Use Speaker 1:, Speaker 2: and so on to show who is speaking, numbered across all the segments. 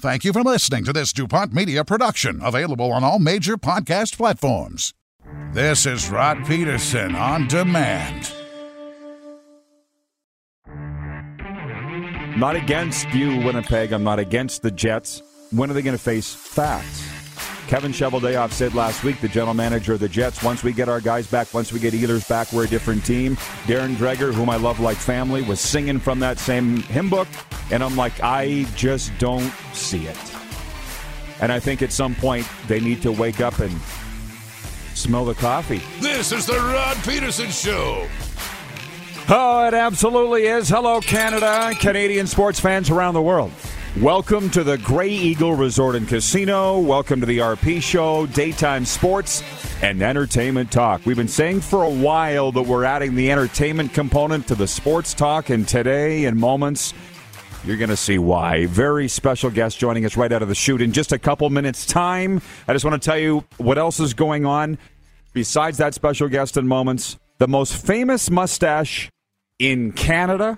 Speaker 1: Thank you for listening to this DuPont Media production, available on all major podcast platforms. This is Rod Peterson on demand.
Speaker 2: Not against you, Winnipeg. I'm not against the Jets. When are they going to face facts? Kevin Cheveldayoff said last week, the general manager of the Jets, once we get our guys back, once we get Ehlers back, we're a different team. Darren Dreger, whom I love like family, was singing from that same hymn book. And I'm like, I just don't see it. And I think at some point they need to wake up and smell the coffee.
Speaker 1: This is the Rod Peterson Show.
Speaker 2: Oh, it absolutely is. Hello, Canada, Canadian sports fans around the world. Welcome to the Grey Eagle Resort and Casino. Welcome to the RP Show, daytime sports and entertainment talk. We've been saying for a while that we're adding the entertainment component to the sports talk, and today, in moments, you're going to see why. Very special guest joining us right out of the chute in just a couple minutes' time. I just want to tell you what else is going on besides that special guest in moments. The most famous mustache in Canada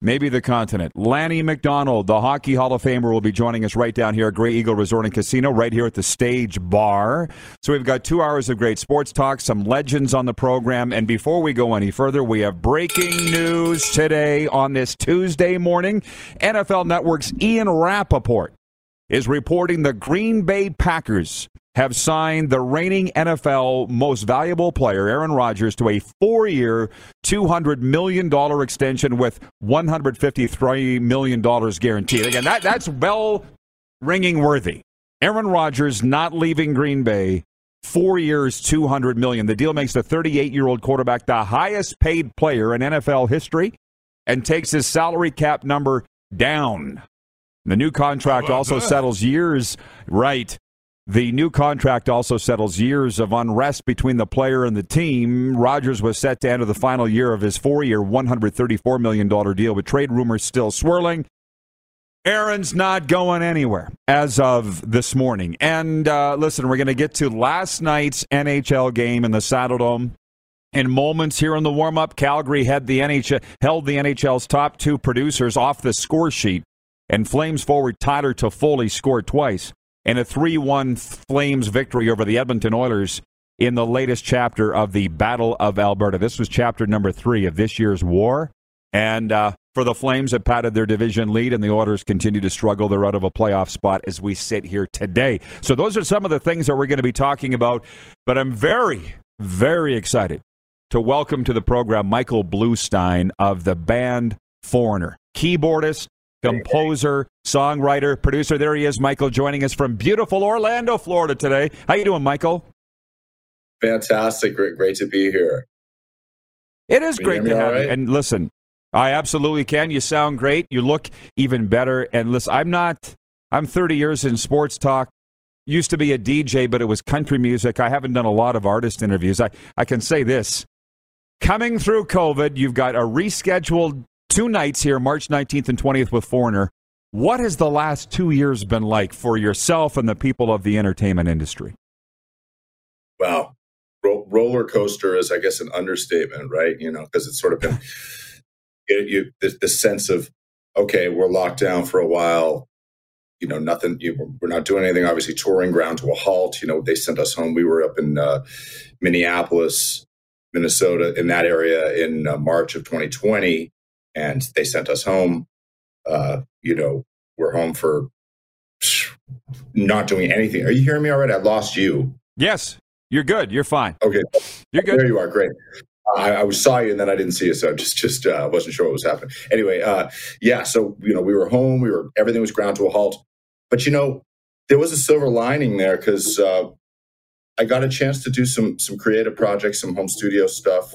Speaker 2: maybe the continent. Lanny McDonald, the Hockey Hall of Famer, will be joining us right down here at Grey Eagle Resort and Casino, right here at the Stage Bar. So we've got two hours of great sports talk, some legends on the program. And before we go any further, we have breaking news today on this Tuesday morning. NFL Network's Ian Rapoport is reporting the Green Bay Packers have signed the reigning NFL most valuable player, Aaron Rodgers, to a four year, $200 million extension with $153 million guaranteed. Again, that, that's bell ringing worthy. Aaron Rodgers not leaving Green Bay. Four years, two hundred million. The deal makes the 38-year-old quarterback the highest-paid player in NFL history, and takes his salary cap number down. The new contract also that? settles years, right, the new contract also settles years of unrest between the player and the team. Rodgers was set to enter the final year of his four year, $134 million deal, with trade rumors still swirling. Aaron's not going anywhere as of this morning. And uh, listen, we're going to get to last night's NHL game in the Saddledome. In moments here in the warm up, Calgary had the NHL, held the NHL's top two producers off the score sheet, and Flames forward Tyler Toffoli scored twice in a 3 1 Flames victory over the Edmonton Oilers in the latest chapter of the Battle of Alberta. This was chapter number three of this year's war. And uh, for the Flames, it patted their division lead, and the Oilers continue to struggle. They're out of a playoff spot as we sit here today. So, those are some of the things that we're going to be talking about. But I'm very, very excited to welcome to the program Michael Bluestein of the band Foreigner, keyboardist, composer, songwriter, producer. There he is, Michael, joining us from beautiful Orlando, Florida today. How you doing, Michael?
Speaker 3: Fantastic. Great, great to be here.
Speaker 2: It is great to have right? you. And listen, I absolutely can. You sound great. You look even better. And listen, I'm not. I'm 30 years in sports talk. Used to be a DJ, but it was country music. I haven't done a lot of artist interviews. I, I can say this. Coming through COVID, you've got a rescheduled two nights here, March 19th and 20th with Foreigner. What has the last two years been like for yourself and the people of the entertainment industry?
Speaker 3: Well, ro- roller coaster is, I guess, an understatement, right? You know, because it's sort of been it, you, the, the, sense of okay, we're locked down for a while. You know, nothing. You, we're not doing anything. Obviously, touring ground to a halt. You know, they sent us home. We were up in uh, Minneapolis, Minnesota, in that area in uh, March of 2020 and they sent us home. Uh, you know, we're home for not doing anything. Are you hearing me already? I lost you.
Speaker 2: Yes, you're good. You're fine.
Speaker 3: Okay,
Speaker 2: you're good.
Speaker 3: There you are. Great. I, I saw you and then I didn't see you, so I just just uh, wasn't sure what was happening. Anyway, uh, yeah. So you know, we were home. We were everything was ground to a halt. But you know, there was a silver lining there because uh, I got a chance to do some some creative projects, some home studio stuff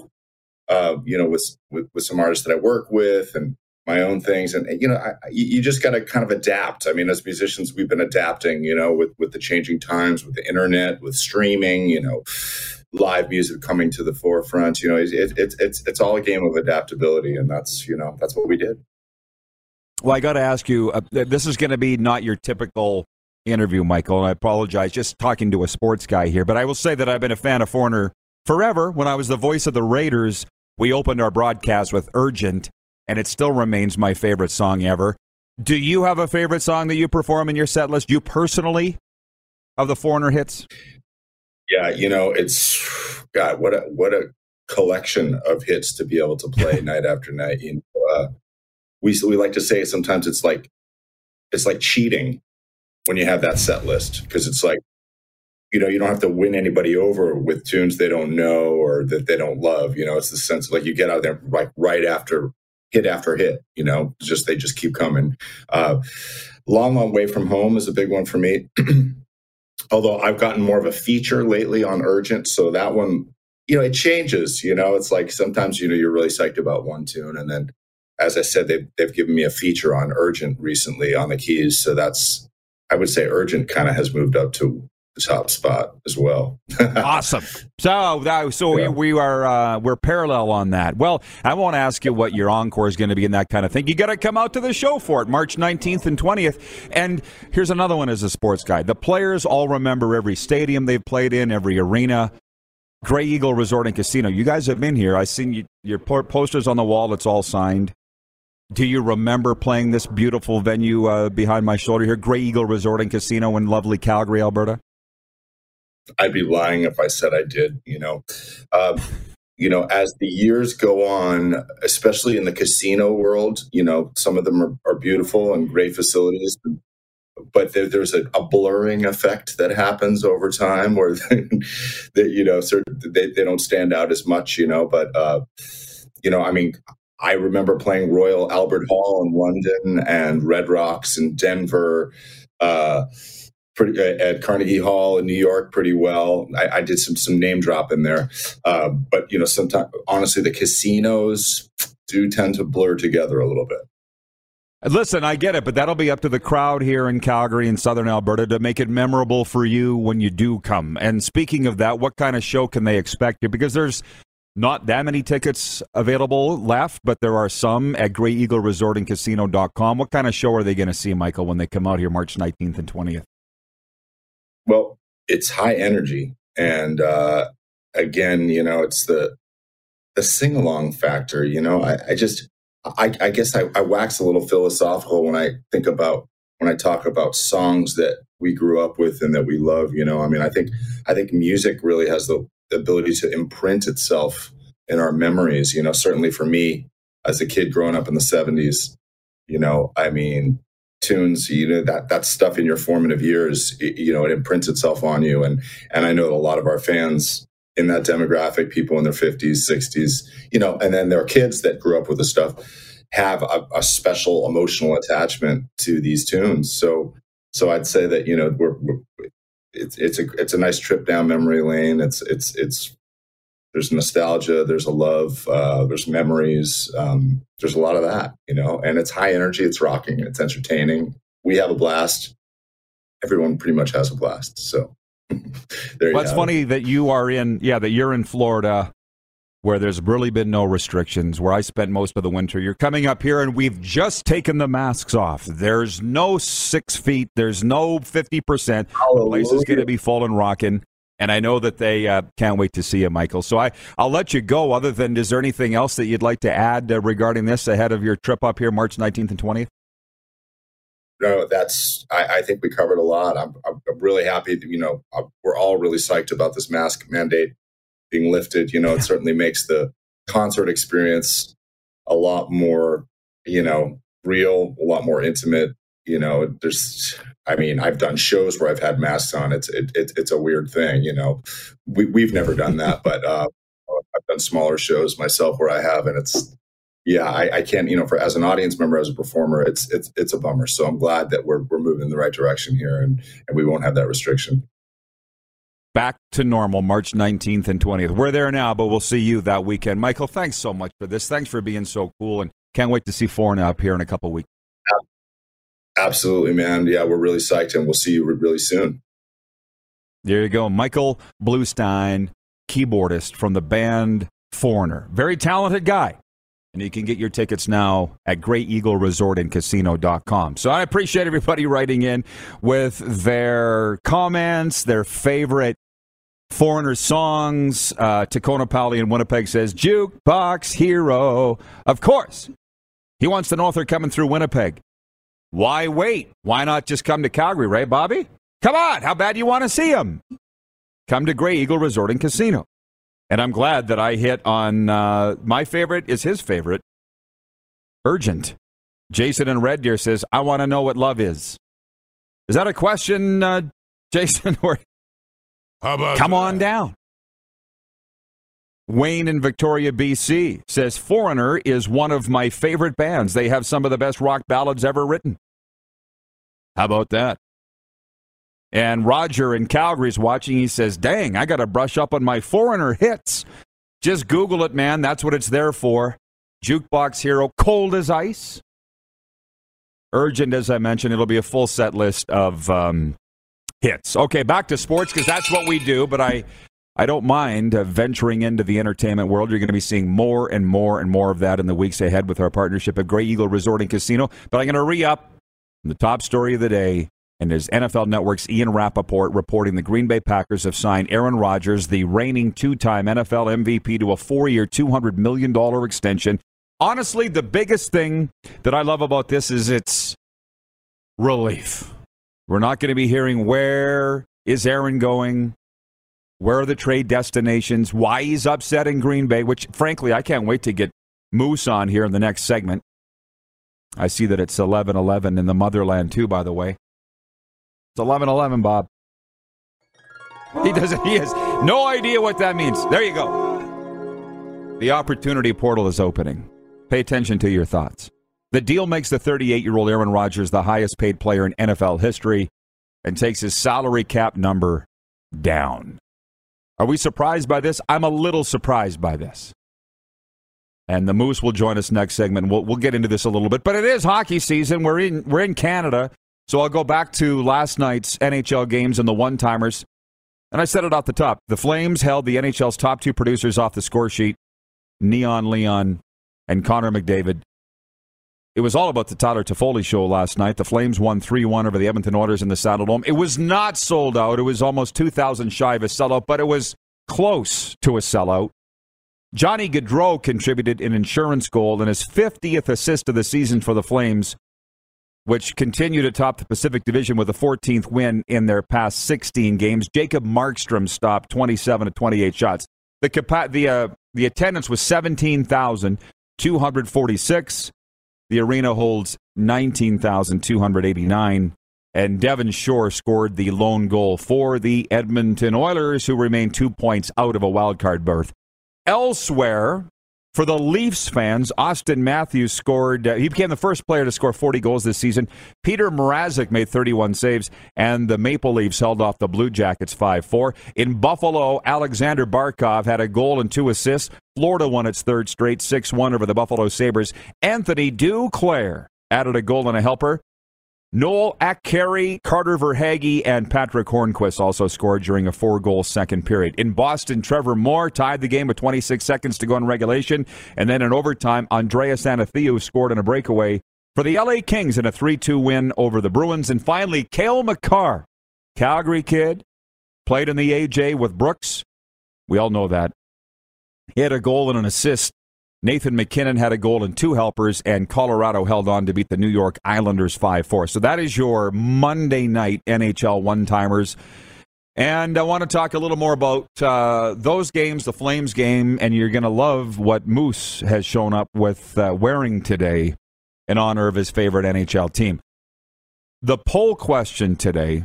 Speaker 3: uh, you know, with, with, with some artists that I work with, and my own things, and you know, I, you just got to kind of adapt. I mean, as musicians, we've been adapting, you know, with with the changing times, with the internet, with streaming, you know, live music coming to the forefront. You know, it's it, it, it's it's all a game of adaptability, and that's you know that's what we did.
Speaker 2: Well, I got to ask you. Uh, this is going to be not your typical interview, Michael. And I apologize, just talking to a sports guy here, but I will say that I've been a fan of Foreigner forever. When I was the voice of the Raiders, we opened our broadcast with "Urgent." and it still remains my favorite song ever. Do you have a favorite song that you perform in your set list? You personally, of the Foreigner hits?
Speaker 3: Yeah, you know, it's God, what a what a collection of hits to be able to play night after night. You know, uh, we we like to say sometimes it's like it's like cheating when you have that set list because it's like you know you don't have to win anybody over with tunes they don't know or that they don't love. You know, it's the sense of like you get out there like right after hit after hit. You know, just they just keep coming. Uh, long, long way from home is a big one for me. Although I've gotten more of a feature lately on Urgent, so that one, you know, it changes. You know, it's like sometimes you know you're really psyched about one tune, and then, as I said, they've they've given me a feature on Urgent recently on the keys, so that's I would say Urgent kind of has moved up to top spot as well.
Speaker 2: awesome. So, so yeah. we, are uh, we're parallel on that. Well, I won't ask you what your encore is going to be and that kind of thing. You got to come out to the show for it, March nineteenth and twentieth. And here's another one as a sports guy. The players all remember every stadium they've played in, every arena. Grey Eagle Resort and Casino. You guys have been here. I've seen you, your posters on the wall. It's all signed. Do you remember playing this beautiful venue uh, behind my shoulder here, Grey Eagle Resort and Casino in lovely Calgary, Alberta?
Speaker 3: I'd be lying if I said I did. You know, um, you know, as the years go on, especially in the casino world, you know, some of them are, are beautiful and great facilities, but there, there's a, a, blurring effect that happens over time, where that you know, they they don't stand out as much. You know, but uh, you know, I mean, I remember playing Royal Albert Hall in London and Red Rocks in Denver. Uh, pretty uh, at Carnegie Hall in New York pretty well. I, I did some some name drop in there, uh, but you know, sometimes honestly, the casinos do tend to blur together a little bit.
Speaker 2: Listen, I get it, but that'll be up to the crowd here in Calgary and Southern Alberta to make it memorable for you when you do come. And speaking of that, what kind of show can they expect here? Because there's not that many tickets available left, but there are some at greyeagleresortandcasino.com. What kind of show are they going to see, Michael, when they come out here March 19th and 20th?
Speaker 3: Well, it's high energy, and uh, again, you know, it's the the sing along factor. You know, I, I just, I, I guess I, I wax a little philosophical when I think about when I talk about songs that we grew up with and that we love. You know, I mean, I think I think music really has the, the ability to imprint itself in our memories. You know, certainly for me as a kid growing up in the '70s, you know, I mean, tunes you know that that stuff in your formative years it, you know it imprints itself on you. And and i know a lot of our fans in that demographic people in their 50s 60s you know and then there are kids that grew up with the stuff have a, a special emotional attachment to these tunes. So so i'd say that you know we're, we're it's it's a it's a nice trip down memory lane. It's it's it's there's nostalgia, there's a love, uh, there's memories, um, there's a lot of that, you know, and it's high energy, it's rocking, it's entertaining. We have a blast. Everyone pretty much has a blast. So
Speaker 2: there well, it's funny it. that you are in, yeah, that you're in Florida where there's really been no restrictions, where I spent most of the winter. You're coming up here and we've just taken the masks off. There's no six feet, there's no 50%. The place is going to be full and rocking and I know that they uh, can't wait to see you, Michael. So I, I'll let you go. Other than, is there anything else that you'd like to add uh, regarding this ahead of your trip up here, March 19th and 20th?
Speaker 3: No, that's. I, I think we covered a lot. I'm, I'm really happy. That, you know, uh, we're all really psyched about this mask mandate being lifted. You know, it certainly makes the concert experience a lot more, you know, real, a lot more intimate. You know, there's I mean, I've done shows where I've had masks on. It's it, it, it's a weird thing, you know. We we've never done that, but uh, I've done smaller shows myself where I have, and it's yeah, I, I, can't you know for as an audience member, as a performer, it's it's it's a bummer. So I'm glad that we're we're moving in the right direction here, and and we won't have that restriction.
Speaker 2: Back to normal, March 19th and 20th. We're there now, but we'll see you that weekend. Michael, thanks so much for this. Thanks for being so cool and Can't wait to see Foreigner up here in a couple weeks.
Speaker 3: Absolutely, man. Yeah, we're really psyched, and we'll see you really soon.
Speaker 2: There you go. Michael Bluestein, keyboardist from the band Foreigner. Very talented guy. And you can get your tickets now at Grey Eagle Resort and Casino.com. So I appreciate everybody writing in with their comments, their favorite foreigner songs. Uh, Tacona Pally in Winnipeg says, Jukebox Hero. Of course. He wants to author coming through Winnipeg. Why wait? Why not just come to Calgary, right, Bobby? Come on. How bad do you want to see him? Come to Grey Eagle Resort and Casino. And I'm glad that I hit on uh, my favorite is his favorite. Urgent. Jason in Red Deer says, I want to know what love is. Is that a question, uh, Jason? or
Speaker 1: How about
Speaker 2: come
Speaker 1: that?
Speaker 2: on down. Wayne in Victoria, BC says Foreigner is one of my favorite bands. They have some of the best rock ballads ever written. How about that? And Roger in Calgary is watching. He says, Dang, I got to brush up on my Foreigner hits. Just Google it, man. That's what it's there for. Jukebox Hero, Cold as Ice. Urgent, as I mentioned, it'll be a full set list of um, hits. Okay, back to sports because that's what we do. But I, I don't mind uh, venturing into the entertainment world. You're going to be seeing more and more and more of that in the weeks ahead with our partnership at Grey Eagle Resort and Casino. But I'm going to re up the top story of the day. And as NFL Network's Ian Rapoport reporting the Green Bay Packers have signed Aaron Rodgers, the reigning two time NFL MVP, to a four year, $200 million extension. Honestly, the biggest thing that I love about this is it's relief. We're not going to be hearing where is Aaron going, where are the trade destinations, why he's upset in Green Bay, which frankly, I can't wait to get Moose on here in the next segment. I see that it's 11 11 in the motherland, too, by the way. It's 11 11, Bob. He doesn't, he has no idea what that means. There you go. The opportunity portal is opening. Pay attention to your thoughts. The deal makes the 38 year old Aaron Rodgers the highest paid player in NFL history and takes his salary cap number down. Are we surprised by this? I'm a little surprised by this. And the Moose will join us next segment. We'll, we'll get into this a little bit, but it is hockey season. We're in we're in Canada, so I'll go back to last night's NHL games and the one timers. And I said it off the top: the Flames held the NHL's top two producers off the score sheet, Neon Leon and Connor McDavid. It was all about the Tyler Toffoli show last night. The Flames won 3 1 over the Edmonton Oilers in the Saddledome. It was not sold out. It was almost 2,000 shy of a sellout, but it was close to a sellout. Johnny Gaudreau contributed an insurance goal and his 50th assist of the season for the Flames, which continued atop the Pacific Division with a 14th win in their past 16 games. Jacob Markstrom stopped 27 to 28 shots. The, capa- the, uh, the attendance was 17,246. The arena holds 19,289. And Devin Shore scored the lone goal for the Edmonton Oilers, who remain two points out of a wild card berth. Elsewhere, for the Leafs fans, Auston Matthews scored. Uh, he became the first player to score 40 goals this season. Petr Mrazek made 31 saves, and the Maple Leafs held off the Blue Jackets 5 4. In Buffalo, Aleksander Barkov had a goal and two assists. Florida won its third straight 6 1 over the Buffalo Sabres. Anthony Duclair added a goal and a helper. Noel Acciari, Carter Verhaeghe, and Patric Hornqvist also scored during a four-goal second period. In Boston, Trevor Moore tied the game with 26 seconds to go in regulation, and then in overtime, Andreas Athanasiou scored on a breakaway for the LA Kings in a 3-2 win over the Bruins. And finally, Cale Makar, Calgary kid, played in the AJ with Brooks. We all know that. He had a goal and an assist Nathan MacKinnon had a goal and two helpers, and Colorado held on to beat the New York Islanders 5 4. So that is your Monday night NHL one timers. And I want to talk a little more about uh, those games, the Flames game, and you're going to love what Moose has shown up with uh, wearing today in honor of his favorite NHL team. The poll question today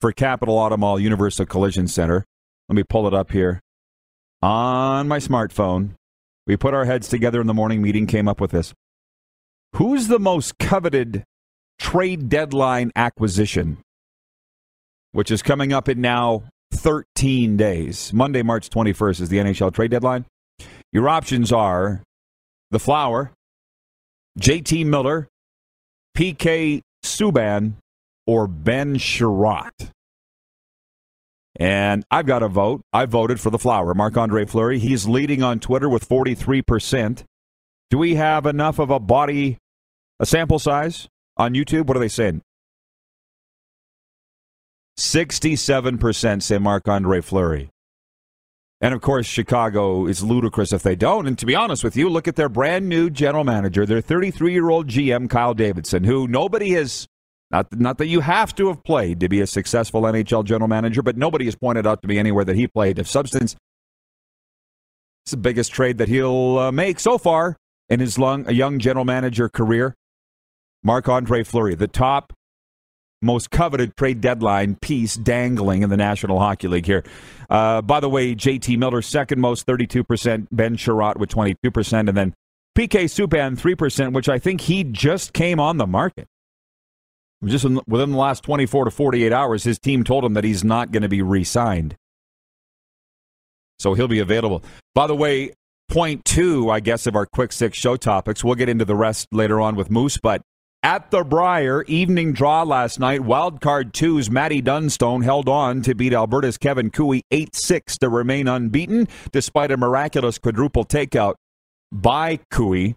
Speaker 2: for Capital Auto Mall Universal Collision Center, let me pull it up here on my smartphone. We put our heads together in the morning meeting, came up with this. Who's the most coveted trade deadline acquisition? Which is coming up in now 13 days. Monday, March 21st is the NHL trade deadline. Your options are the Flower, JT Miller, PK Subban, or Ben Chiarot. And I've got a vote. I voted for the flower, Marc Andre Fleury. He's leading on Twitter with 43%. Do we have enough of a body, a sample size on YouTube? What are they saying? 67% say Marc Andre Fleury. And of course, Chicago is ludicrous if they don't. And to be honest with you, look at their brand new general manager, their 33 year old GM, Kyle Davidson, who nobody has, not, not that you have to have played to be a successful NHL general manager, but nobody has pointed out to me anywhere that he played of substance. It's the biggest trade that he'll uh, make so far in his long, young general manager career. Marc Andre Fleury, the top most coveted trade deadline piece dangling in the National Hockey League here. Uh, by the way, JT Miller, second most, 32%, Ben Chiarot with 22%, and then PK Subban, 3%, which I think he just came on the market. Just within the last 24 to 48 hours, his team told him that he's not going to be re signed. So he'll be available. By the way, point two, I guess, of our quick six show topics. We'll get into the rest later on with Moose, but at the Brier, evening draw last night. Wild Card two's Matty Dunstone held on to beat Alberta's Kevin Koe 8 6 to remain unbeaten, despite a miraculous quadruple takeout by Koe.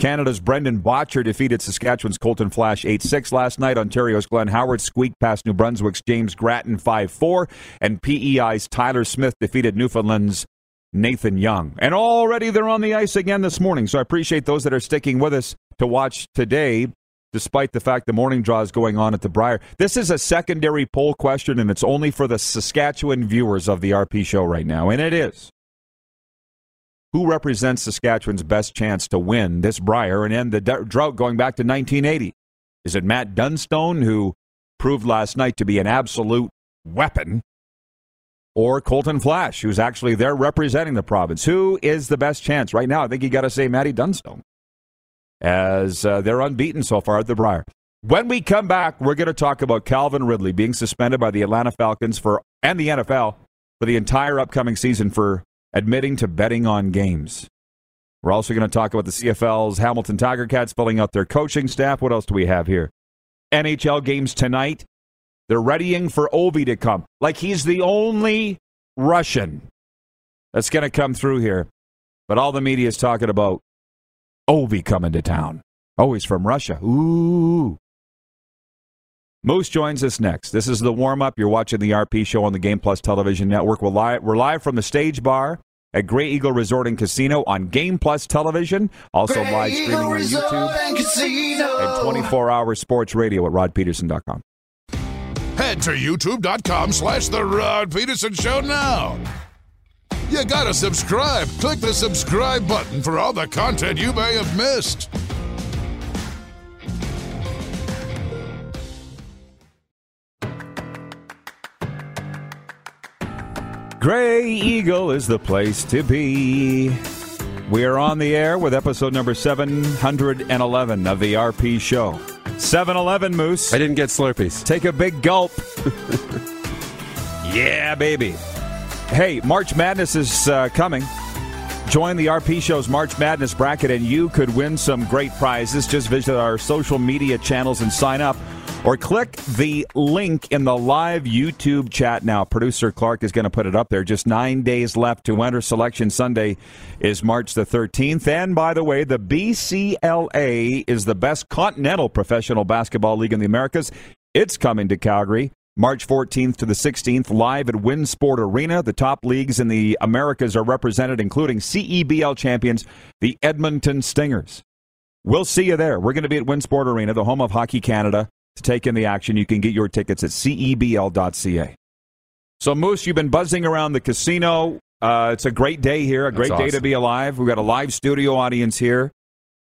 Speaker 2: Canada's Brendan Bottcher defeated Saskatchewan's Colton Flasch 8 6 last night. Ontario's Glenn Howard squeaked past New Brunswick's James Grattan 5 4. And PEI's Tyler Smith defeated Newfoundland's Nathan Young. And already they're on the ice again this morning. So I appreciate those that are sticking with us to watch today despite the fact the morning draw is going on at the Brier. This is a secondary poll question, and it's only for the Saskatchewan viewers of the RP show right now, and it is. Who represents Saskatchewan's best chance to win this Brier and end the drought going back to 1980? Is it Matt Dunstone, who proved last night to be an absolute weapon? Or Colton Flasch, who's actually there representing the province? Who is the best chance right now? I think you got to say Matty Dunstone as uh, they're unbeaten so far at the Brier. When we come back, we're going to talk about Calvin Ridley being suspended by the Atlanta Falcons for and the NFL for the entire upcoming season for admitting to betting on games. We're also going to talk about the CFL's Hamilton Tiger Cats filling out their coaching staff. What else do we have here? NHL games tonight. They're readying for Ovi to come. Like he's the only Russian that's going to come through here. But all the media is talking about Ovi coming to town. Oh, he's from Russia. Ooh. Moose joins us next. This is the warm up. You're watching the RP show on the Game Plus Television Network. We're live, we're live from the stage bar at Grey Eagle Resort and Casino on Game Plus Television. Also Grey live streaming Eagle on YouTube and, and 24 hour sports radio at rodpeterson.com.
Speaker 1: Head to youtube.com slash The Rod Peterson Show now. You gotta subscribe. Click the subscribe button for all the content you may have missed.
Speaker 2: Grey Eagle is the place to be. We are on the air with episode number 711 of the RP Show. 711 Moose.
Speaker 4: I didn't get Slurpees.
Speaker 2: Take a big gulp. yeah, baby. Hey, March Madness is uh, coming. Join the RP Show's March Madness bracket, and you could win some great prizes. Just visit our social media channels and sign up, or click the link in the live YouTube chat now. Producer Clark is going to put it up there. Just nine days left to enter. Selection Sunday is March the 13th. And by the way, the BCLA is the best continental professional basketball league in the Americas. It's coming to Calgary. March 14th to the 16th, live at Winsport Arena. The top leagues in the Americas are represented, including CEBL champions, the Edmonton Stingers. We'll see you there. We're going to be at Winsport Arena, the home of Hockey Canada, to take in the action. You can get your tickets at cebl.ca. So, Moose, you've been buzzing around the casino. Uh, it's a great day here, a great awesome. day to be alive. We've got a live studio audience here.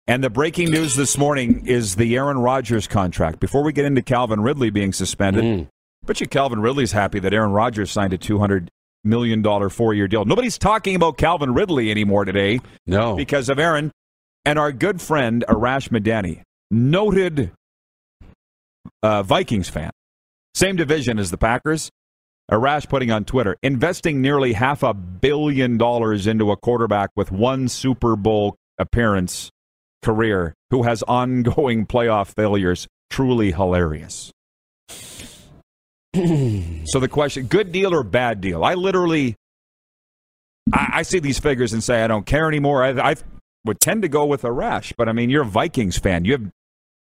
Speaker 2: And the breaking news this morning is the Aaron Rodgers contract. Before we get into Calvin Ridley being suspended, mm. Bet you Calvin Ridley's happy that Aaron Rodgers signed a $200 million four four year deal. Nobody's talking about Calvin Ridley anymore today.
Speaker 4: No.
Speaker 2: Because of Aaron and our good friend Arash Madani, noted uh, Vikings fan. Same division as the Packers. Arash putting on Twitter, investing nearly half a billion dollars into a quarterback with one Super Bowl appearance career who has ongoing playoff failures truly hilarious. so the question, good deal or bad deal? I literally, I, I, see these figures and say I don't care anymore. I, I would tend to go with Arash, but I mean, you're a Vikings fan. You have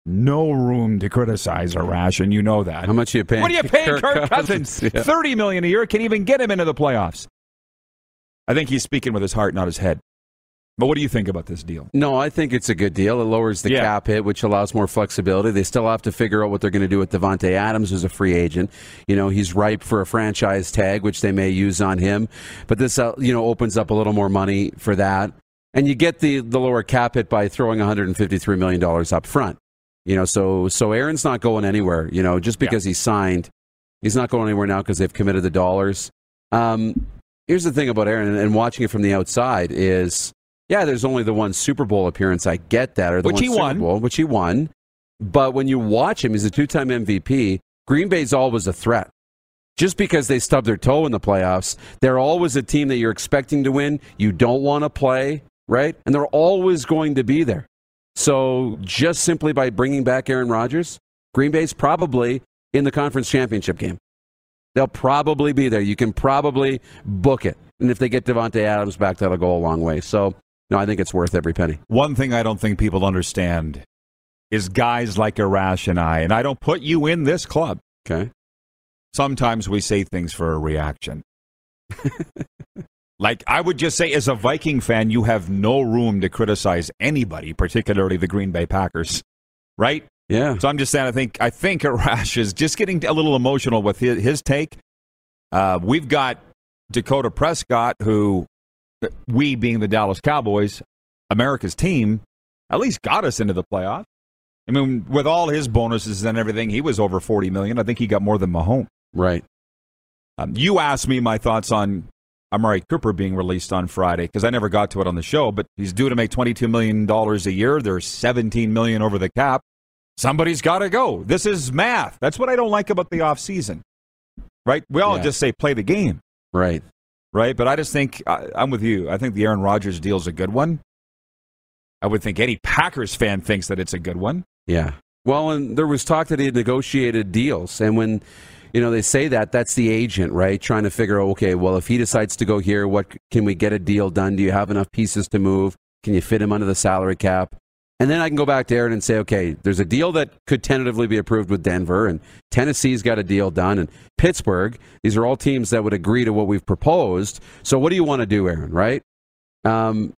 Speaker 2: no room to criticize Arash, and you know that.
Speaker 4: How much are you paying?
Speaker 2: What are you paying Kirk, Kirk Cousins? yeah. Thirty million a year. Can even get him into the playoffs. I think he's speaking with his heart, not his head. But what do you think about this deal?
Speaker 4: No, I think it's a good deal. It lowers the yeah. cap hit, which allows more flexibility. They still have to figure out what they're going to do with Davante Adams, who's a free agent. You know, he's ripe for a franchise tag, which they may use on him. But this, uh, you know, opens up a little more money for that, and you get the the lower cap hit by throwing 153 million dollars up front. You know, so so Aaron's not going anywhere. You know, just because yeah. he signed, he's not going anywhere now because they've committed the dollars. Um, here's the thing about Aaron, and watching it from the outside is yeah, there's only the one Super Bowl appearance. I get that, or the
Speaker 2: which
Speaker 4: one
Speaker 2: he
Speaker 4: Super
Speaker 2: won,
Speaker 4: Bowl, which he won. But when you watch him, he's a two-time MVP. Green Bay's always a threat. Just because they stub their toe in the playoffs, they're always a team that you're expecting to win. You don't want to play, right? And they're always going to be there. So just simply by bringing back Aaron Rodgers, Green Bay's probably in the conference championship game. They'll probably be there. You can probably book it. And if they get Davante Adams back, that'll go a long way. So no, I think it's worth every penny.
Speaker 2: One thing I don't think people understand is guys like Arash and I, and I don't put you in this club.
Speaker 4: Okay.
Speaker 2: Sometimes we say things for a reaction. like I would just say, as a Viking fan, you have no room to criticize anybody, particularly the Green Bay Packers, right?
Speaker 4: Yeah.
Speaker 2: So I'm just saying, I think I think Arash is just getting a little emotional with his, his take. Uh, we've got Dakota Prescott, who we being the Dallas Cowboys, America's team, at least got us into the playoffs. I mean, with all his bonuses and everything, he was over forty million. I think he got more than Mahomes.
Speaker 4: Right.
Speaker 2: Um, you asked me my thoughts on Amari Cooper being released on Friday because I never got to it on the show. But he's due to make twenty-two million dollars a year. There's 17 million over the cap. Somebody's got to go. This is math. That's what I don't like about the offseason. Right? We all yeah. just say play the game.
Speaker 4: Right
Speaker 2: right? But I just think I, I'm with you. I think the Aaron Rodgers deal is a good one. I would think any Packers fan thinks that it's a good one.
Speaker 4: Yeah. Well, and there was talk that he had negotiated deals, and when you know they say that, that's the agent, right? Trying to figure out, okay, well, if he decides to go here, what can we get a deal done? Do you have enough pieces to move? Can you fit him under the salary cap? And then I can go back to Aaron and say, okay, there's a deal that could tentatively be approved with Denver, and Tennessee's got a deal done, and Pittsburgh. These are all teams that would agree to what we've proposed. So what do you want to do, Aaron? Right? Um,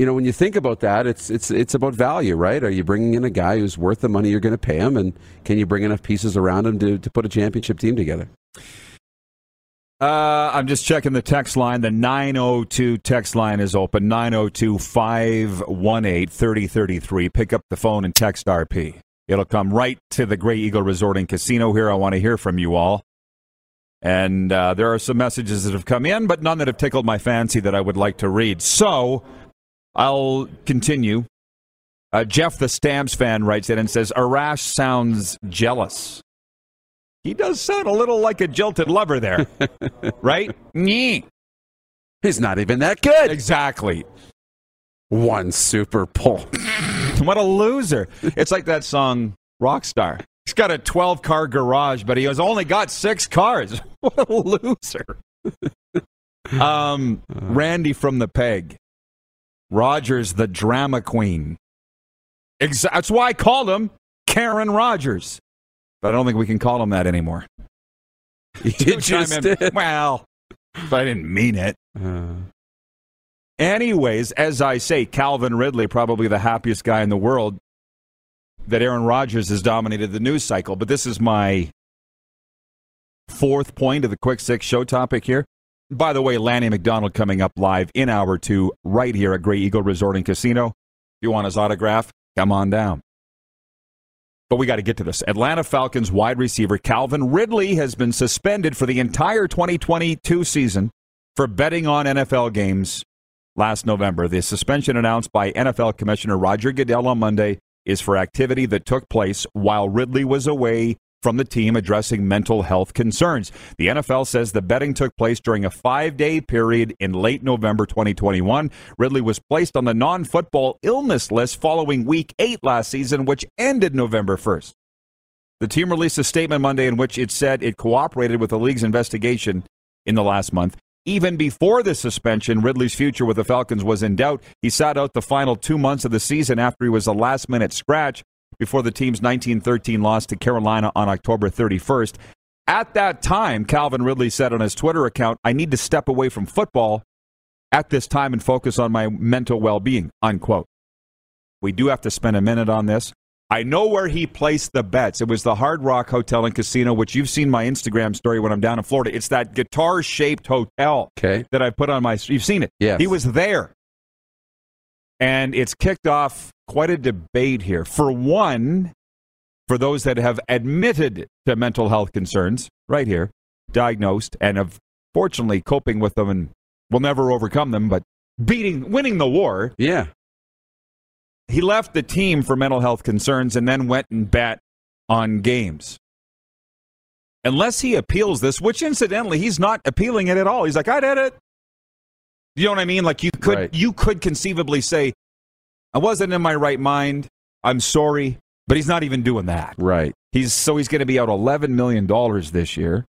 Speaker 4: you know, when you think about that, it's it's it's about value, right? Are you bringing in a guy who's worth the money you're going to pay him, and can you bring enough pieces around him to to put a championship team together?
Speaker 2: Uh, I'm just checking the text line. The 902 text line is open 902 518 3033. Pick up the phone and text RP. It'll come right to the Grey Eagle Resort and Casino here. I want to hear from you all. And uh, there are some messages that have come in, but none that have tickled my fancy that I would like to read. So I'll continue. Uh, Jeff, the Stamps fan, writes in and says Arash sounds jealous. He does sound a little like a jilted lover there, right?
Speaker 4: He's not even that good.
Speaker 2: Exactly.
Speaker 4: One Super Bowl.
Speaker 2: what a loser. It's like that song, Rockstar. He's got a 12 car garage, but he has only got six cars. What a loser. um, Randy from the Peg. Rodgers, the drama queen. That's why I called him Karen Rodgers. But I don't think we can call him that anymore.
Speaker 4: You did just did.
Speaker 2: Well, I didn't mean it. Uh. Anyways, as I say, Calvin Ridley, probably the happiest guy in the world, that Aaron Rodgers has dominated the news cycle. But this is my fourth point of the quick six show topic here. By the way, Lanny McDonald coming up live in hour two right here at Grey Eagle Resort and Casino. If you want his autograph, come on down. But we got to get to this. Atlanta Falcons wide receiver Calvin Ridley has been suspended for the entire 2022 season for betting on NFL games last November. The suspension announced by NFL Commissioner Roger Goodell on Monday is for activity that took place while Ridley was away from the team addressing mental health concerns. The NFL says the betting took place during a five day period in late November 2021. Ridley was placed on the non football illness list following week eight last season, which ended November 1st. The team released a statement Monday in which it said it cooperated with the league's investigation in the last month. Even before the suspension, Ridley's future with the Falcons was in doubt. He sat out the final two months of the season after he was a last minute scratch before the team's 1913 loss to Carolina on October 31st. At that time, Calvin Ridley said on his Twitter account, I need to step away from football at this time and focus on my mental well being, unquote. We do have to spend a minute on this. I know where he placed the bets. It was the Hard Rock Hotel and Casino, which you've seen my Instagram story when I'm down in Florida. It's that guitar shaped hotel
Speaker 4: okay.
Speaker 2: that I put on my. You've seen it.
Speaker 4: Yes.
Speaker 2: He was there. And it's kicked off quite a debate here. For one, for those that have admitted to mental health concerns, right here, diagnosed, and have fortunately coping with them and will never overcome them, but beating, winning the war.
Speaker 4: Yeah.
Speaker 2: He left the team for mental health concerns and then went and bet on games. Unless he appeals this, which incidentally he's not appealing it at all. He's like, I did it. You know what I mean? Like you could
Speaker 4: Right.
Speaker 2: you could conceivably say, I wasn't in my right mind. I'm sorry, but he's not even doing that.
Speaker 4: Right.
Speaker 2: He's so he's going to be out 11 million dollars this year.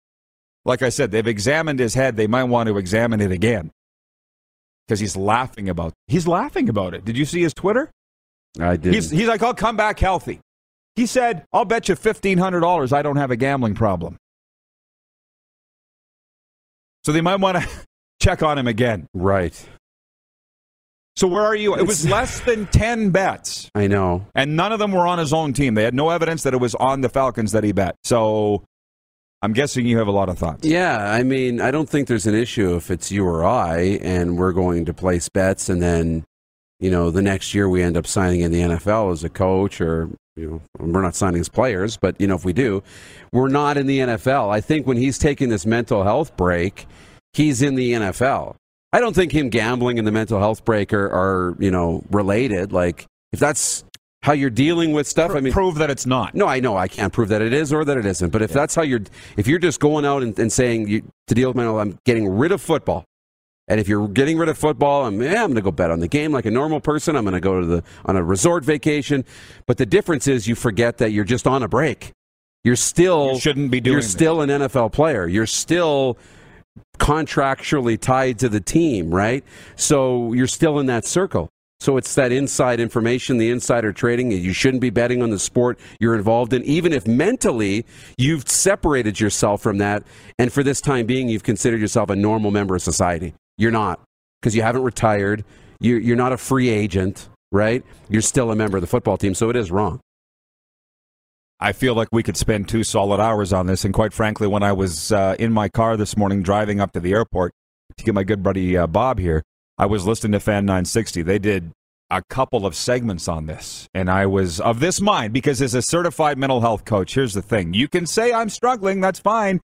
Speaker 2: Like I said, they've examined his head. They might want to examine it again because he's laughing about. He's laughing about it. Did you see his Twitter?
Speaker 4: I did.
Speaker 2: He's, he's like, I'll come back healthy. He said, I'll bet you $1,500 I don't have a gambling problem. So they might want to check on him again.
Speaker 4: right.
Speaker 2: So where are you? It was less than 10 bets,
Speaker 4: I know.
Speaker 2: and none of them were on his own team. They had no evidence that it was on the Falcons that he bet. So I'm guessing you have a lot of thoughts.
Speaker 4: Yeah, I mean, I don't think there's an issue if it's you or I, and we're going to place bets, and then, you know, the next year we end up signing in the NFL as a coach, or you know, we're not signing as players, but you know, if we do, we're not in the NFL. I think when he's taking this mental health break, he's in the NFL. I don't think him gambling and the mental health break are, are you know related. Like if that's how you're dealing with stuff, I mean,
Speaker 2: prove that it's not.
Speaker 4: no, I know I can't prove that it is or that it isn't. But if that's how you're, if you're just going out and, and saying you, to deal with mental, I'm getting rid of football. And if you're getting rid of football, I'm, yeah, I'm going to go bet on the game like a normal person. I'm going to go to the on a resort vacation. But the difference is you forget that you're just on a break. You're still
Speaker 2: You shouldn't be doing
Speaker 4: You're still an NFL player. You're still contractually tied to the team, right? So you're still in that circle. So it's that inside information, the insider trading. You shouldn't be betting on the sport you're involved in, even if mentally you've separated yourself from that. And for this time being, you've considered yourself a normal member of society. You're not because you haven't retired. You're, not a free agent, right? You're still a member of the football team. So it is wrong.
Speaker 2: I feel like we could spend two solid hours on this. And quite frankly, when I was uh, in my car this morning driving up to the airport to get my good buddy uh, Bob here, I was listening to Fan 960. They did a couple of segments on this. And I was of this mind because as a certified mental health coach, here's the thing you can say I'm struggling, that's fine.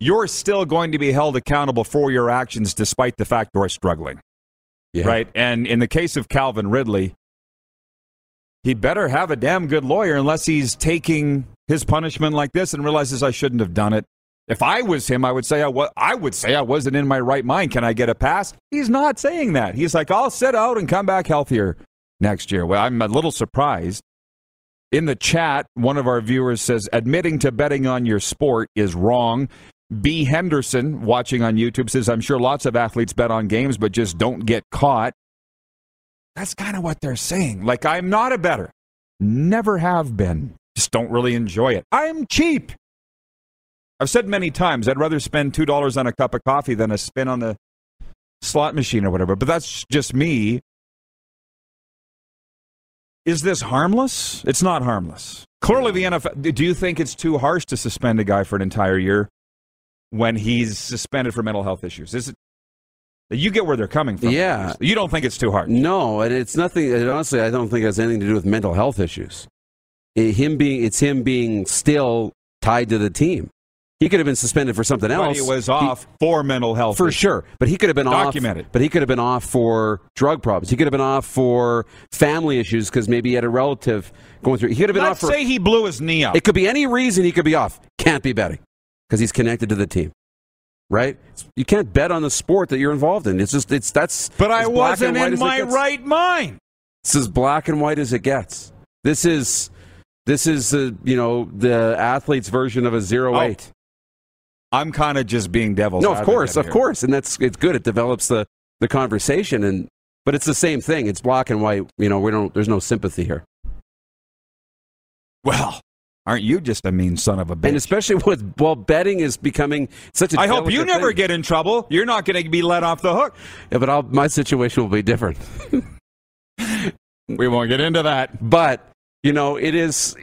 Speaker 2: You're still going to be held accountable for your actions despite the fact you're struggling.
Speaker 4: Yeah.
Speaker 2: Right? And in the case of Calvin Ridley, he better have a damn good lawyer unless he's taking his punishment like this and realizes I shouldn't have done it. If I was him, I would say I, wa- I would say I wasn't in my right mind. Can I get a pass? He's not saying that. He's like, I'll sit out and come back healthier next year. Well, I'm a little surprised. In the chat, one of our viewers says admitting to betting on your sport is wrong. B. Henderson, watching on YouTube, says, I'm sure lots of athletes bet on games, but just don't get caught. That's kind of what they're saying. Like, I'm not a better. Never have been. Just don't really enjoy it. I'm cheap. I've said many times I'd rather spend $2 on a cup of coffee than a spin on the slot machine or whatever, but that's just me. Is this harmless? It's not harmless. Clearly, the NFL. Do you think it's too harsh to suspend a guy for an entire year when he's suspended for mental health issues? Is it? You get where they're coming from.
Speaker 4: Yeah.
Speaker 2: You don't think it's too hard.
Speaker 4: No, and it's nothing. and honestly, I don't think it has anything to do with mental health issues. It- him being, it's him being still tied to the team. He could have been suspended for something else.
Speaker 2: But he was off for mental health.
Speaker 4: for
Speaker 2: issues.
Speaker 4: sure. But he could have been
Speaker 2: Documented.
Speaker 4: off. But he could have been off for drug problems. He could have been off for family issues because maybe he had a relative going through. He could have been
Speaker 2: Let's
Speaker 4: off for.
Speaker 2: say he blew his knee out.
Speaker 4: It could be any reason he could be off. Can't be betting because he's connected to the team, right? You can't bet on the sport that you're involved in. It's just it's that's.
Speaker 2: but I wasn't in my right mind.
Speaker 4: It's as black and white as it gets. This is this is the you know the athlete's version of a zero
Speaker 2: Oh,
Speaker 4: eight.
Speaker 2: I'm kind of just being devil's
Speaker 4: No, of course, of
Speaker 2: here.
Speaker 4: course, and that's it's good. It develops the the conversation, and but it's the same thing. It's black and white. You know, we don't. There's no sympathy here,
Speaker 2: Well, aren't you just a mean son of a bitch?
Speaker 4: and especially with well, betting is becoming such a.
Speaker 2: I hope you never
Speaker 4: thing.
Speaker 2: get in trouble. You're not going to be let off the hook.
Speaker 4: Yeah, but I'll, my situation will be different.
Speaker 2: We won't get into that.
Speaker 4: But you know, it is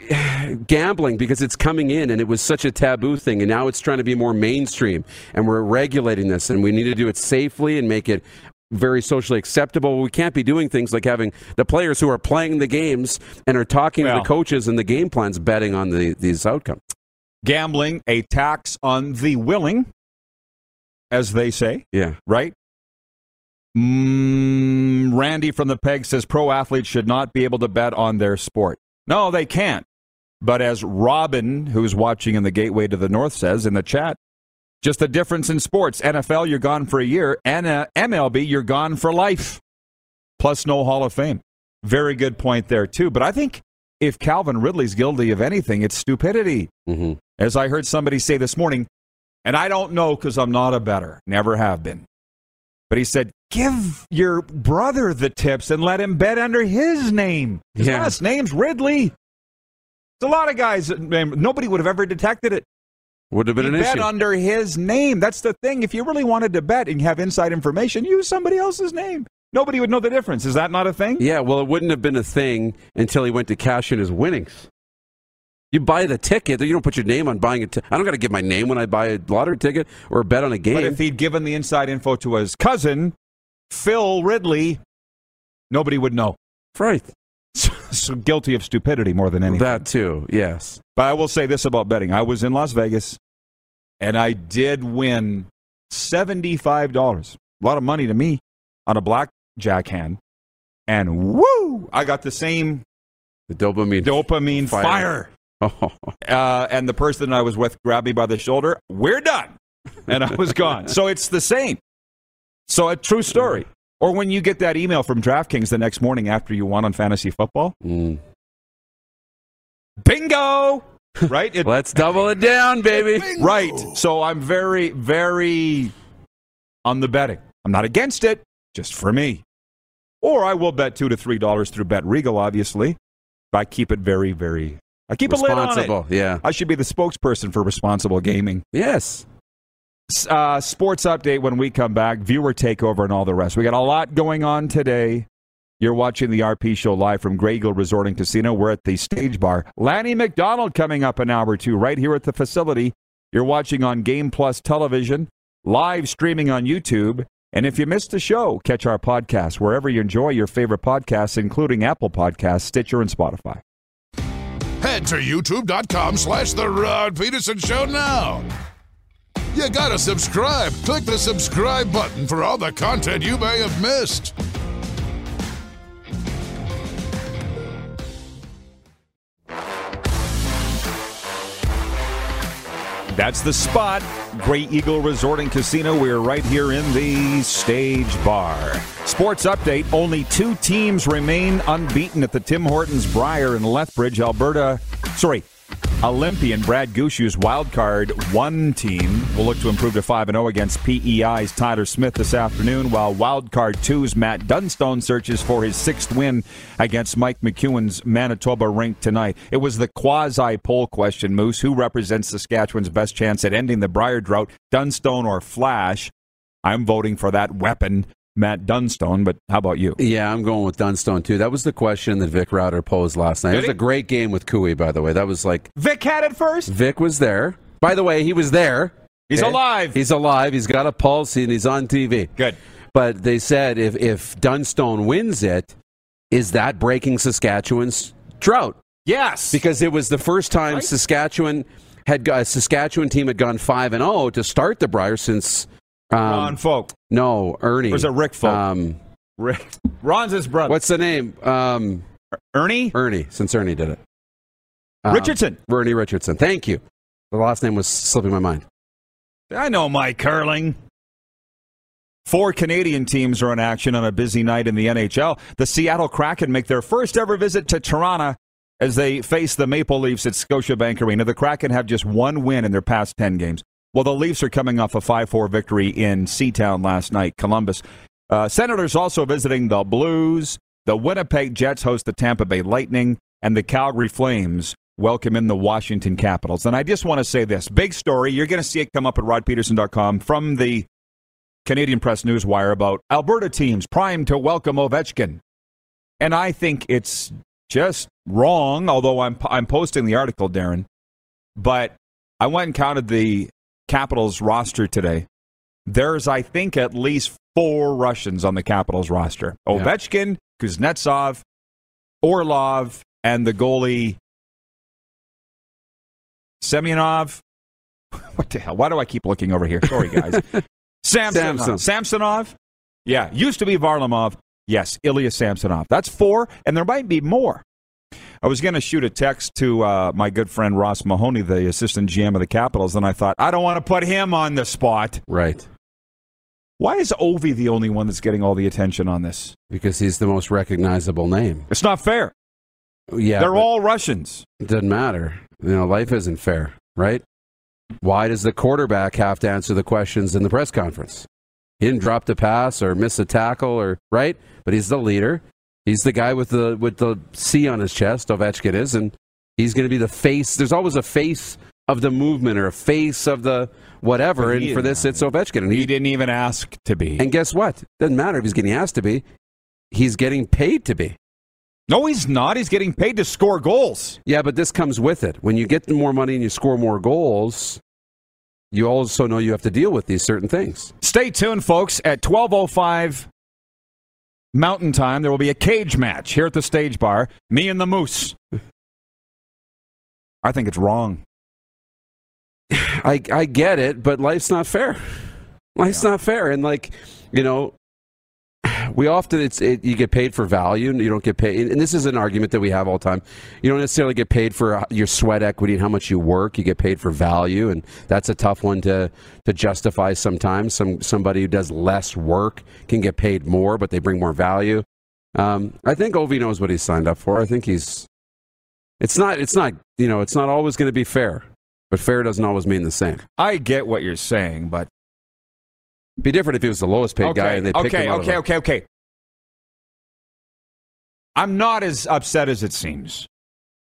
Speaker 4: gambling because it's coming in, and it was such a taboo thing, and now it's trying to be more mainstream, and we're regulating this, and we need to do it safely and make it very socially acceptable. We can't be doing things like having the players who are playing the games and are talking to the coaches and the game plans betting on the, these outcomes.
Speaker 2: Gambling, a tax on the willing, as they say,
Speaker 4: Yeah.
Speaker 2: right? Mm, Randy from the Peg says pro athletes should not be able to bet on their sport. No, they can't. But as Robin, who's watching in the Gateway to the North, says in the chat, just the difference in sports. NFL, you're gone for a year, and uh, MLB, you're gone for life. Plus, no Hall of Fame. Very good point there, too. But I think if Calvin Ridley's guilty of anything, it's stupidity.
Speaker 4: hmm
Speaker 2: As I heard somebody say this morning, and I don't know because I'm not a better, never have been. But he said, give your brother the tips and let him bet under his name. His
Speaker 4: Yeah.
Speaker 2: last name's Ridley. There's a lot of guys, nobody would have ever detected it.
Speaker 4: Would have been an
Speaker 2: bet
Speaker 4: issue.
Speaker 2: under his name. That's the thing. If you really wanted to bet and have inside information, use somebody else's name. Nobody would know the difference. Is that not a thing?
Speaker 4: yeah, well, it wouldn't have been a thing until he went to cash in his winnings. You buy the ticket, you don't put your name on buying it. I don't got to give my name when I buy a lottery ticket or a bet on a game.
Speaker 2: But if he'd given the inside info to his cousin, Phil Ridley, nobody would know.
Speaker 4: right.
Speaker 2: So guilty of stupidity more than anything.
Speaker 4: That too, yes.
Speaker 2: But I will say this about betting. I was in Las Vegas and I did win $75. A lot of money to me on a blackjack hand. And woo, I got the same
Speaker 4: The dopamine.
Speaker 2: dopamine
Speaker 4: Fire.
Speaker 2: fire.
Speaker 4: Oh,
Speaker 2: Uh, and the person I was with grabbed me by the shoulder. We're done. And I was gone. so it's the same. So a true story. Or when you get that email from DraftKings the next morning after you won on fantasy football,
Speaker 4: mm.
Speaker 2: bingo! Right? It,
Speaker 4: Let's double it down, baby.
Speaker 2: right. So I'm very, very on the betting. I'm not against it, just for me. Or I will bet two to three dollars through Bet Regal, obviously. But I keep it very, very. I keep a lid on it.
Speaker 4: Responsible, yeah.
Speaker 2: I should be the spokesperson for responsible gaming.
Speaker 4: Yes.
Speaker 2: Uh, sports update when we come back, viewer takeover, and all the rest. We got a lot going on today. You're watching the RP show live from Grey Eagle Resort and Casino. We're at the stage bar. Lanny McDonald coming up an hour or two right here at the facility. You're watching on Game Plus Television, live streaming on YouTube. And if you missed the show, catch our podcast wherever you enjoy your favorite podcasts, including Apple Podcasts, Stitcher, and Spotify.
Speaker 1: Head to youtube.com slash The Rod Peterson Show now. You gotta subscribe. Click the subscribe button for all the content you may have missed.
Speaker 2: That's the spot. Grey Eagle Resort and Casino. We're right here in the stage bar. Sports update only two teams remain unbeaten at the Tim Hortons Brier in Lethbridge, Alberta. Sorry, Olympian Brad Gushue's wild card one team will look to improve to 5 0 against PEI's Tyler Smith this afternoon, while wild card two's Matt Dunstone searches for his sixth win against Mike McEwen's Manitoba rink tonight. It was the quasi poll question, Moose. Who represents Saskatchewan's best chance at ending the Brier drought, Dunstone or Flasch? I'm voting for that weapon, Matt Dunstone, but how about you?
Speaker 4: Yeah, I'm going with Dunstone too. That was the question that Vic Rauter posed last night.
Speaker 2: Did
Speaker 4: it was
Speaker 2: he?
Speaker 4: a great game with Cooey, by the way. That was like
Speaker 2: Vic had it first.
Speaker 4: Vic was there. By the way, he was there.
Speaker 2: He's
Speaker 4: Okay?
Speaker 2: alive.
Speaker 4: He's alive. He's got a pulse and he's on TV.
Speaker 2: Good.
Speaker 4: But they said if if Dunstone wins it, is that breaking Saskatchewan's drought?
Speaker 2: Yes.
Speaker 4: Because it was the first time
Speaker 2: Right.
Speaker 4: Saskatchewan had got, a Saskatchewan team had gone five and zero to start the Brier since um,
Speaker 2: Ron Folk.
Speaker 4: no Ernie
Speaker 2: Or is it Rick Folk?
Speaker 4: Um,
Speaker 2: Rick. Ron's his brother.
Speaker 4: what's the name? Um,
Speaker 2: Ernie?
Speaker 4: Ernie. Since Ernie did it, Um,
Speaker 2: Richardson.
Speaker 4: Ernie Richardson. Thank you. The last name was slipping my mind.
Speaker 2: I know my curling. Four Canadian teams are in action on a busy night in the NHL. The Seattle Kraken make their first ever visit to Toronto as they face the Maple Leafs at Scotiabank Arena. The Kraken have just one win in their past 10 games. Well, the Leafs are coming off a 5 4 victory in Seatown last night, Columbus. Uh, Senators also visiting the Blues. The Winnipeg Jets host the Tampa Bay Lightning, and the Calgary Flames welcome in the Washington Capitals. And I just want to say this big story. You're going to see it come up at rodpeterson.com from the Canadian Press Newswire about Alberta teams primed to welcome Ovechkin. And I think it's just wrong, although I'm, I'm posting the article, Darren. But I went and counted the Capitals roster today. There's, I think, at least four Russians on the Capitals roster
Speaker 4: Yeah.
Speaker 2: Ovechkin, Kuznetsov, Orlov, and the goalie Semyonov. What the hell? Why do I keep looking over here? Sorry, guys. Samsonov.
Speaker 4: Samson.
Speaker 2: Samsonov. Yeah, used to be Varlamov. Yes, Ilya Samsonov. That's four, and there might be more. I was going to shoot a text to uh, my good friend Ross Mahoney, the assistant GM of the Capitals, and I thought, I don't want to put him on the spot.
Speaker 4: Right.
Speaker 2: Why is Ovi the only one that's getting all the attention on this?
Speaker 4: Because he's the most recognizable name.
Speaker 2: It's not fair.
Speaker 4: Yeah.
Speaker 2: They're all Russians.
Speaker 4: It doesn't matter. You know, life isn't fair, right? Why does the quarterback have to answer the questions in the press conference? He didn't drop the pass or miss a tackle or right, but he's the leader. He's the guy with the with the C on his chest. Ovechkin is, and he's going to be the face. There's always a face of the movement or a face of the whatever. And for this, it's Ovechkin, and
Speaker 2: He
Speaker 4: he.
Speaker 2: didn't even ask to be.
Speaker 4: And guess what? Doesn't matter if he's getting asked to be. He's getting paid to be.
Speaker 2: no, he's not. He's getting paid to score goals.
Speaker 4: Yeah, but this comes with it. When you get more money and you score more goals, you also know you have to deal with these certain things.
Speaker 2: Stay tuned, folks. At 12.05 Mountain Time, there will be a cage match here at the Stage Bar. Me and the Moose. I think it's wrong.
Speaker 4: I, I get it, but life's not fair. Life's not fair. And, like, you know, we often, it's it, you get paid for value and you don't get paid. And this is an argument that we have all the time. You don't necessarily get paid for uh, your sweat equity and how much you work. You get paid for value. And that's a tough one to, to justify sometimes. Some, somebody who does less work can get paid more, but they bring more value. Um, I think Ovi knows what he's signed up for. I think he's. It's not. It's not. You know. It's not always going to be fair, but fair doesn't always mean the same.
Speaker 2: I get what you're saying, but
Speaker 4: It'd be different if he was the lowest paid
Speaker 2: okay,
Speaker 4: guy and they picked
Speaker 2: okay,
Speaker 4: him out
Speaker 2: okay, okay, okay. I'm not as upset as it seems,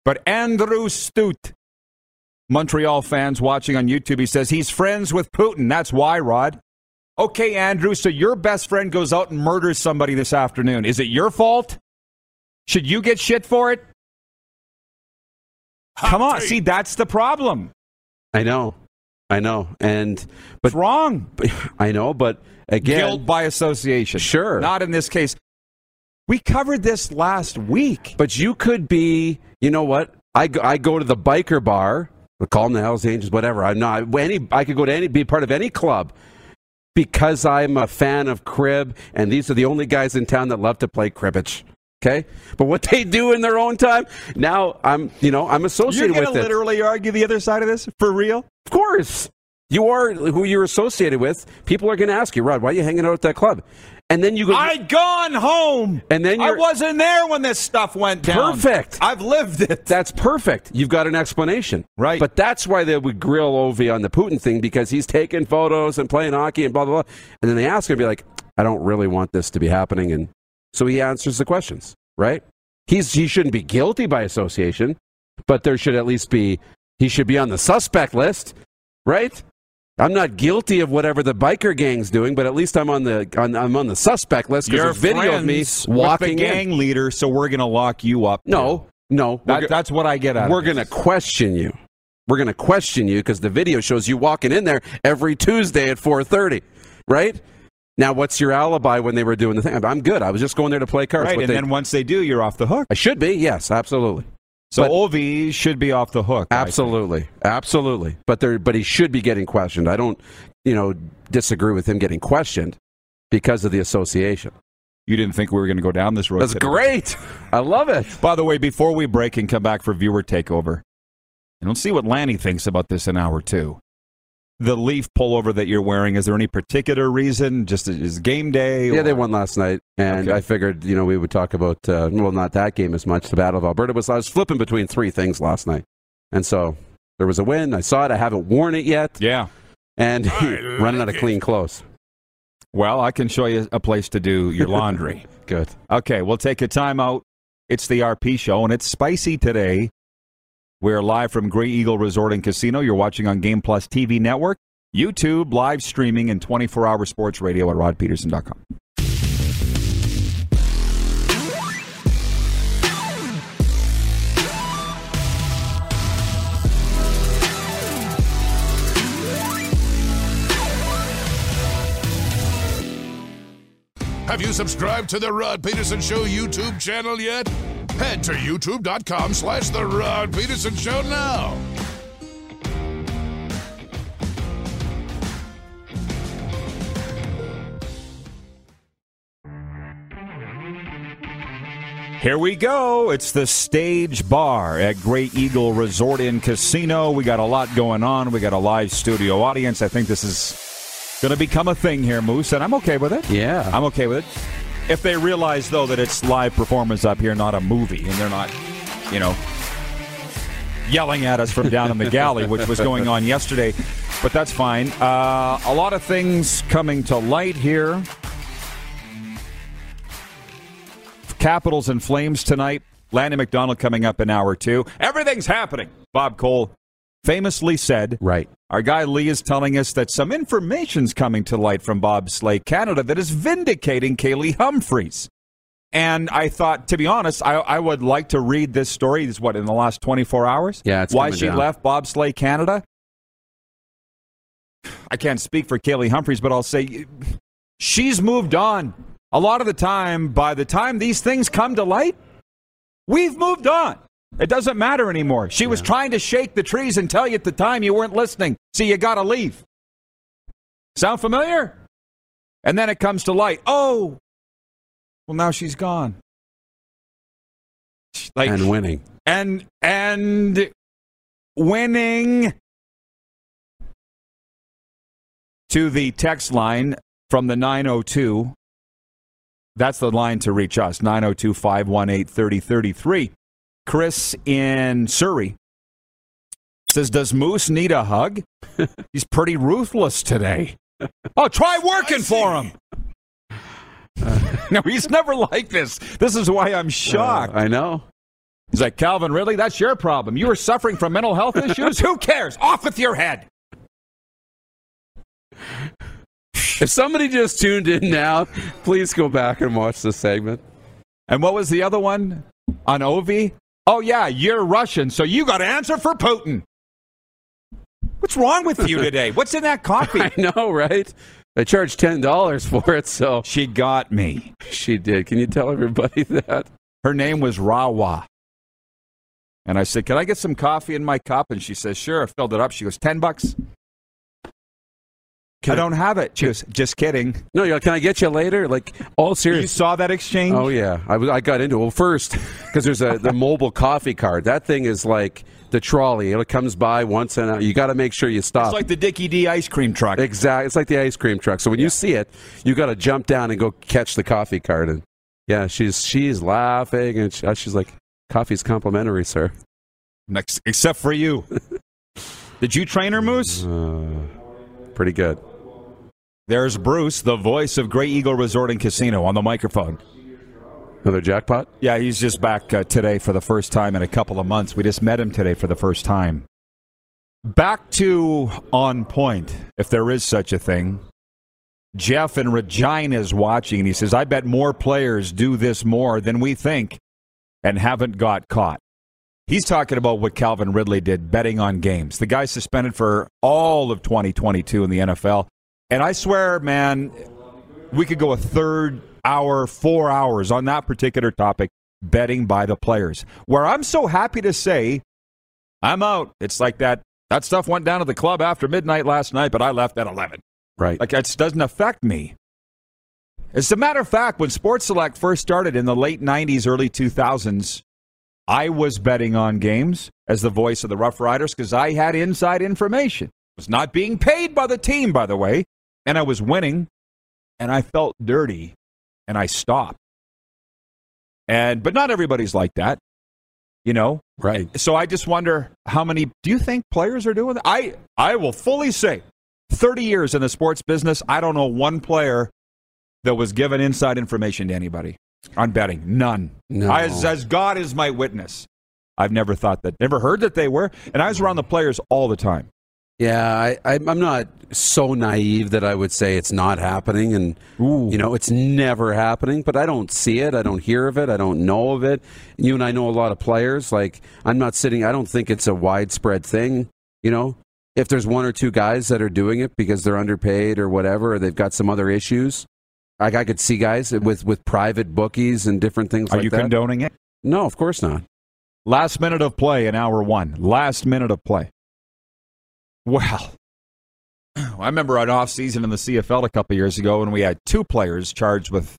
Speaker 2: but Andrew Stute, Montreal fans watching on YouTube, he says he's friends with Putin. That's why, Rod. Okay, Andrew. So your best friend goes out and murders somebody this afternoon. Is it your fault? Should you get shit for it? Come on. See, that's the problem.
Speaker 4: I know, I know, and but
Speaker 2: It's wrong.
Speaker 4: I know, but again,
Speaker 2: Guilt by association.
Speaker 4: Sure.
Speaker 2: Not in this case. We covered this last week.
Speaker 4: but you could be. You know what? I go, I go to the biker bar. We call them the Hells Angels, whatever. I'm not any. I could go to any, be part of any club. Because I'm a fan of crib, and these are the only guys in town that love to play cribbage. Okay, but what they do in their own time, now I'm, you know, I'm associated You're
Speaker 2: going to
Speaker 4: with it.
Speaker 2: literally argue the other side of this? For real?
Speaker 4: Of course. You are who you're associated with. People are going to ask you, Rod, why are you hanging out at that club? And then you go,
Speaker 2: I'd gone home.
Speaker 4: And then
Speaker 2: I wasn't there when this stuff went down.
Speaker 4: Perfect.
Speaker 2: I've lived it.
Speaker 4: that's perfect. You've got an explanation.
Speaker 2: Right.
Speaker 4: But that's why they would grill Ovi on the Putin thing because he's taking photos and playing hockey and blah, blah, blah. And then they ask him, be like, I don't really want this to be happening. And so he answers the questions, right? He's, he shouldn't be guilty by association, but there should at least be, he should be on the suspect list, right? I'm not guilty of whatever the biker gang's doing, but at least I'm on the on, I'm on the suspect list because there's video of me walking
Speaker 2: with the gang
Speaker 4: in.
Speaker 2: leader, so we're going to lock you up.
Speaker 4: No, no,
Speaker 2: That-
Speaker 4: go-
Speaker 2: that's what I get out
Speaker 4: we're to
Speaker 2: this.
Speaker 4: question you. We're going to question you because the video shows you walking in there every Tuesday at 4:30, right? Now, what's your alibi when they were doing the thing? I'm good. I was just going there to play cards.
Speaker 2: Right, and
Speaker 4: they-
Speaker 2: then once they do, you're off the hook.
Speaker 4: I should be. Yes, absolutely.
Speaker 2: So
Speaker 4: But-
Speaker 2: Ovi should be off the hook.
Speaker 4: Absolutely, absolutely. But there, but he should be getting questioned. I don't, you know, disagree with him getting questioned because of the association.
Speaker 2: You didn't think we were going to go down this road.
Speaker 4: That's
Speaker 2: today.
Speaker 4: great. I love it.
Speaker 2: By the way, before we break and come back for viewer takeover, and we'll see what Lanny thinks about this in hour two. The Leaf pullover that you're wearing, is there any particular reason? Just is game day?
Speaker 4: Yeah, they won last night, and
Speaker 2: Okay.
Speaker 4: I figured, you know, we would talk about uh, well, not that game as much. The Battle of Alberta was. I was flipping between three things last night, and so there was a win. I saw it. I haven't worn it yet,
Speaker 2: Yeah.
Speaker 4: and
Speaker 1: I
Speaker 4: running out of clean clothes.
Speaker 2: Well, I can show you a place to do your laundry.
Speaker 4: Good.
Speaker 2: okay, we'll take a time out. It's the RP show, and it's spicy today. We're live from Grey Eagle Resort and Casino. You're watching on Game Plus TV Network, YouTube, live streaming, and 24 hour sports radio at rodpeterson.com.
Speaker 1: Have you subscribed to the Rod Peterson Show YouTube channel yet? Head to youtube.com slash the Rod Peterson Show now.
Speaker 2: Here we go. It's the stage bar at Grey Eagle Resort and Casino. We got a lot going on. We got a live studio audience. I think this is going to become a thing here, Moose, and I'm okay with it.
Speaker 4: Yeah.
Speaker 2: I'm okay with it. If they realize, though, that it's live performance up here, not a movie, and they're not, you know, yelling at us from down in the galley, which was going on yesterday, but that's fine. Uh, a lot of things coming to light here. Capitals and Flames tonight. Lanny McDonald coming up in hour two. Everything's happening. Bob Cole famously said,
Speaker 4: Right.
Speaker 2: Our guy Lee is telling us that some information's coming to light from Bobsleigh Canada that is vindicating Kaillie Humphries. And I thought, to be honest, I, I would like to read this story. This is what in the last 24 hours.
Speaker 4: Yeah, it's
Speaker 2: why she
Speaker 4: down.
Speaker 2: left Bobsleigh Canada. I can't speak for Kaillie Humphries, but I'll say she's moved on. A lot of the time, by the time these things come to light, we've moved on. It doesn't matter anymore. She was trying to shake the trees and tell you at the time you weren't listening, so you got to leave. Sound familiar? And then it comes to light. Oh, well, now she's gone. Like
Speaker 4: and winning.
Speaker 2: and and winning to the text line from the 902 that's the line to reach us 902-518-3033 chris in surrey says does moose need a hug he's pretty ruthless today oh try working for him no he's never like this this is why i'm shocked
Speaker 4: Uh, I know.
Speaker 2: He's like, Calvin Ridley, that's your problem. You were suffering from mental health issues? Who cares? Off with your head.
Speaker 4: If somebody just tuned in now, please go back and watch the segment.
Speaker 2: And what was the other one on Ovi? Oh, yeah, you're Russian, so you got to answer for Putin. What's wrong with you today? What's in that coffee?
Speaker 4: I know, right? I charged ten dollars for it, so
Speaker 2: She got me.
Speaker 4: she did. Can you tell everybody that?
Speaker 2: Her name was Rawa. And I said, Can I get some coffee in my cup? And she says, Sure. I filled it up. She goes, 10 bucks.
Speaker 4: Can
Speaker 2: I don't have it. Goes, Just kidding.
Speaker 4: No, you're like, can I get you later? Like all serious.
Speaker 2: You saw that exchange?
Speaker 4: Oh yeah, I, I got into it. Well, first because there's a the mobile coffee card. That thing is like the trolley. It comes by once and you got to make sure you stop.
Speaker 2: It's like the Dickie Dee ice cream truck.
Speaker 4: Exactly. It's like the ice cream truck. So when you see it, you got to jump down and go catch the coffee cart. And yeah, she's she's laughing and she, she's like, "Coffee's complimentary, sir."
Speaker 2: Next, except for you. Did you train her, Moose?
Speaker 4: Uh, pretty good.
Speaker 2: There's Bruce, the voice of Grey Eagle Resort and Casino, on the microphone.
Speaker 4: Another jackpot.
Speaker 2: Yeah, he's just back uh, today for the first time in a couple of months. We just met him today for the first time. Back to on point, if there is such a thing. Jeff in Regina is watching, and he says, I bet more players do this more than we think and haven't got caught. He's talking about what Calvin Ridley did betting on games. The guy suspended for all of 2022 in the NFL. And I swear, man, we could go a third hour, four hours on that particular topic. betting by the players. Where I'm so happy to say, I'm out. It's like that. That stuff went down at the club after midnight last night, but I left at 11.
Speaker 4: Right.
Speaker 2: Like it doesn't affect me. As a matter of fact, when Sports Select first started in the late 90s, early 2000s, I was betting on games as the voice of the Rough Riders because I had inside information. I was not being paid by the team, by the way, and I was winning, and I felt dirty, and I stopped. And but not everybody's like that, you know.
Speaker 4: Right.
Speaker 2: So I just wonder how many do you think players are doing that? I I will fully say 30 years in the sports business, I don't know one player that was given inside information to anybody on betting. None.
Speaker 4: No.
Speaker 2: I, as, as God is my witness, I've never thought that, never heard that they were. And I was around the players all the time.
Speaker 4: Yeah, I, I, I'm not so naive that I would say it's not happening, and
Speaker 2: Ooh.
Speaker 4: you know it's never happening. But I don't see it, I don't hear of it, I don't know of it. You and I know a lot of players. Like I'm not sitting. I don't think it's a widespread thing. You know, if there's one or two guys that are doing it because they're underpaid or whatever, or they've got some other issues. Like I could see guys with with private bookies and different things
Speaker 2: Are
Speaker 4: like
Speaker 2: you
Speaker 4: that.
Speaker 2: condoning it?
Speaker 4: no, of course not.
Speaker 2: Last minute of play in hour one. Last minute of play. Well, I remember an off season in the CFL a couple years ago when we had two players charged with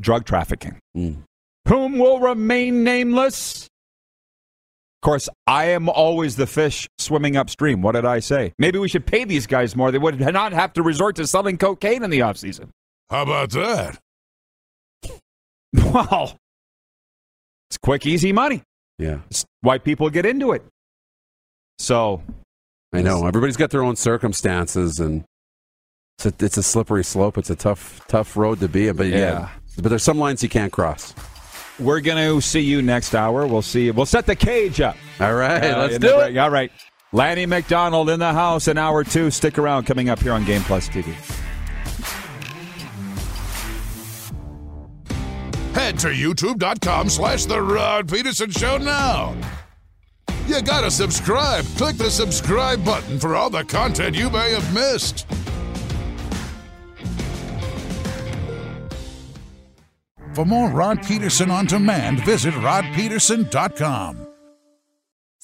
Speaker 2: drug trafficking,
Speaker 4: Mm.
Speaker 2: whom will remain nameless. Of course, I am always the fish swimming upstream. What did I say? Maybe we should pay these guys more. They would not have to resort to selling cocaine in the off season.
Speaker 1: How about that?
Speaker 2: Well, it's quick, easy money.
Speaker 4: Yeah,
Speaker 2: It's why people get into it. So
Speaker 4: I know. Everybody's got their own circumstances, and it's a, it's a slippery slope. It's a tough tough road to be in. But yeah.
Speaker 2: Yeah.
Speaker 4: but there's some lines you can't cross.
Speaker 2: We're going to see you next hour. We'll see you. We'll set the cage up.
Speaker 4: All right,
Speaker 2: Uh,
Speaker 4: let's
Speaker 2: in the
Speaker 4: do it.
Speaker 2: All right. Lanny McDonald in the house in hour two. Stick around. Coming up here on Game Plus TV.
Speaker 1: Head to youtube.com slash The Rod Peterson Show now. You gotta subscribe. Click the subscribe button for all the content you may have missed. For more Rod Peterson on demand, visit rodpeterson.com.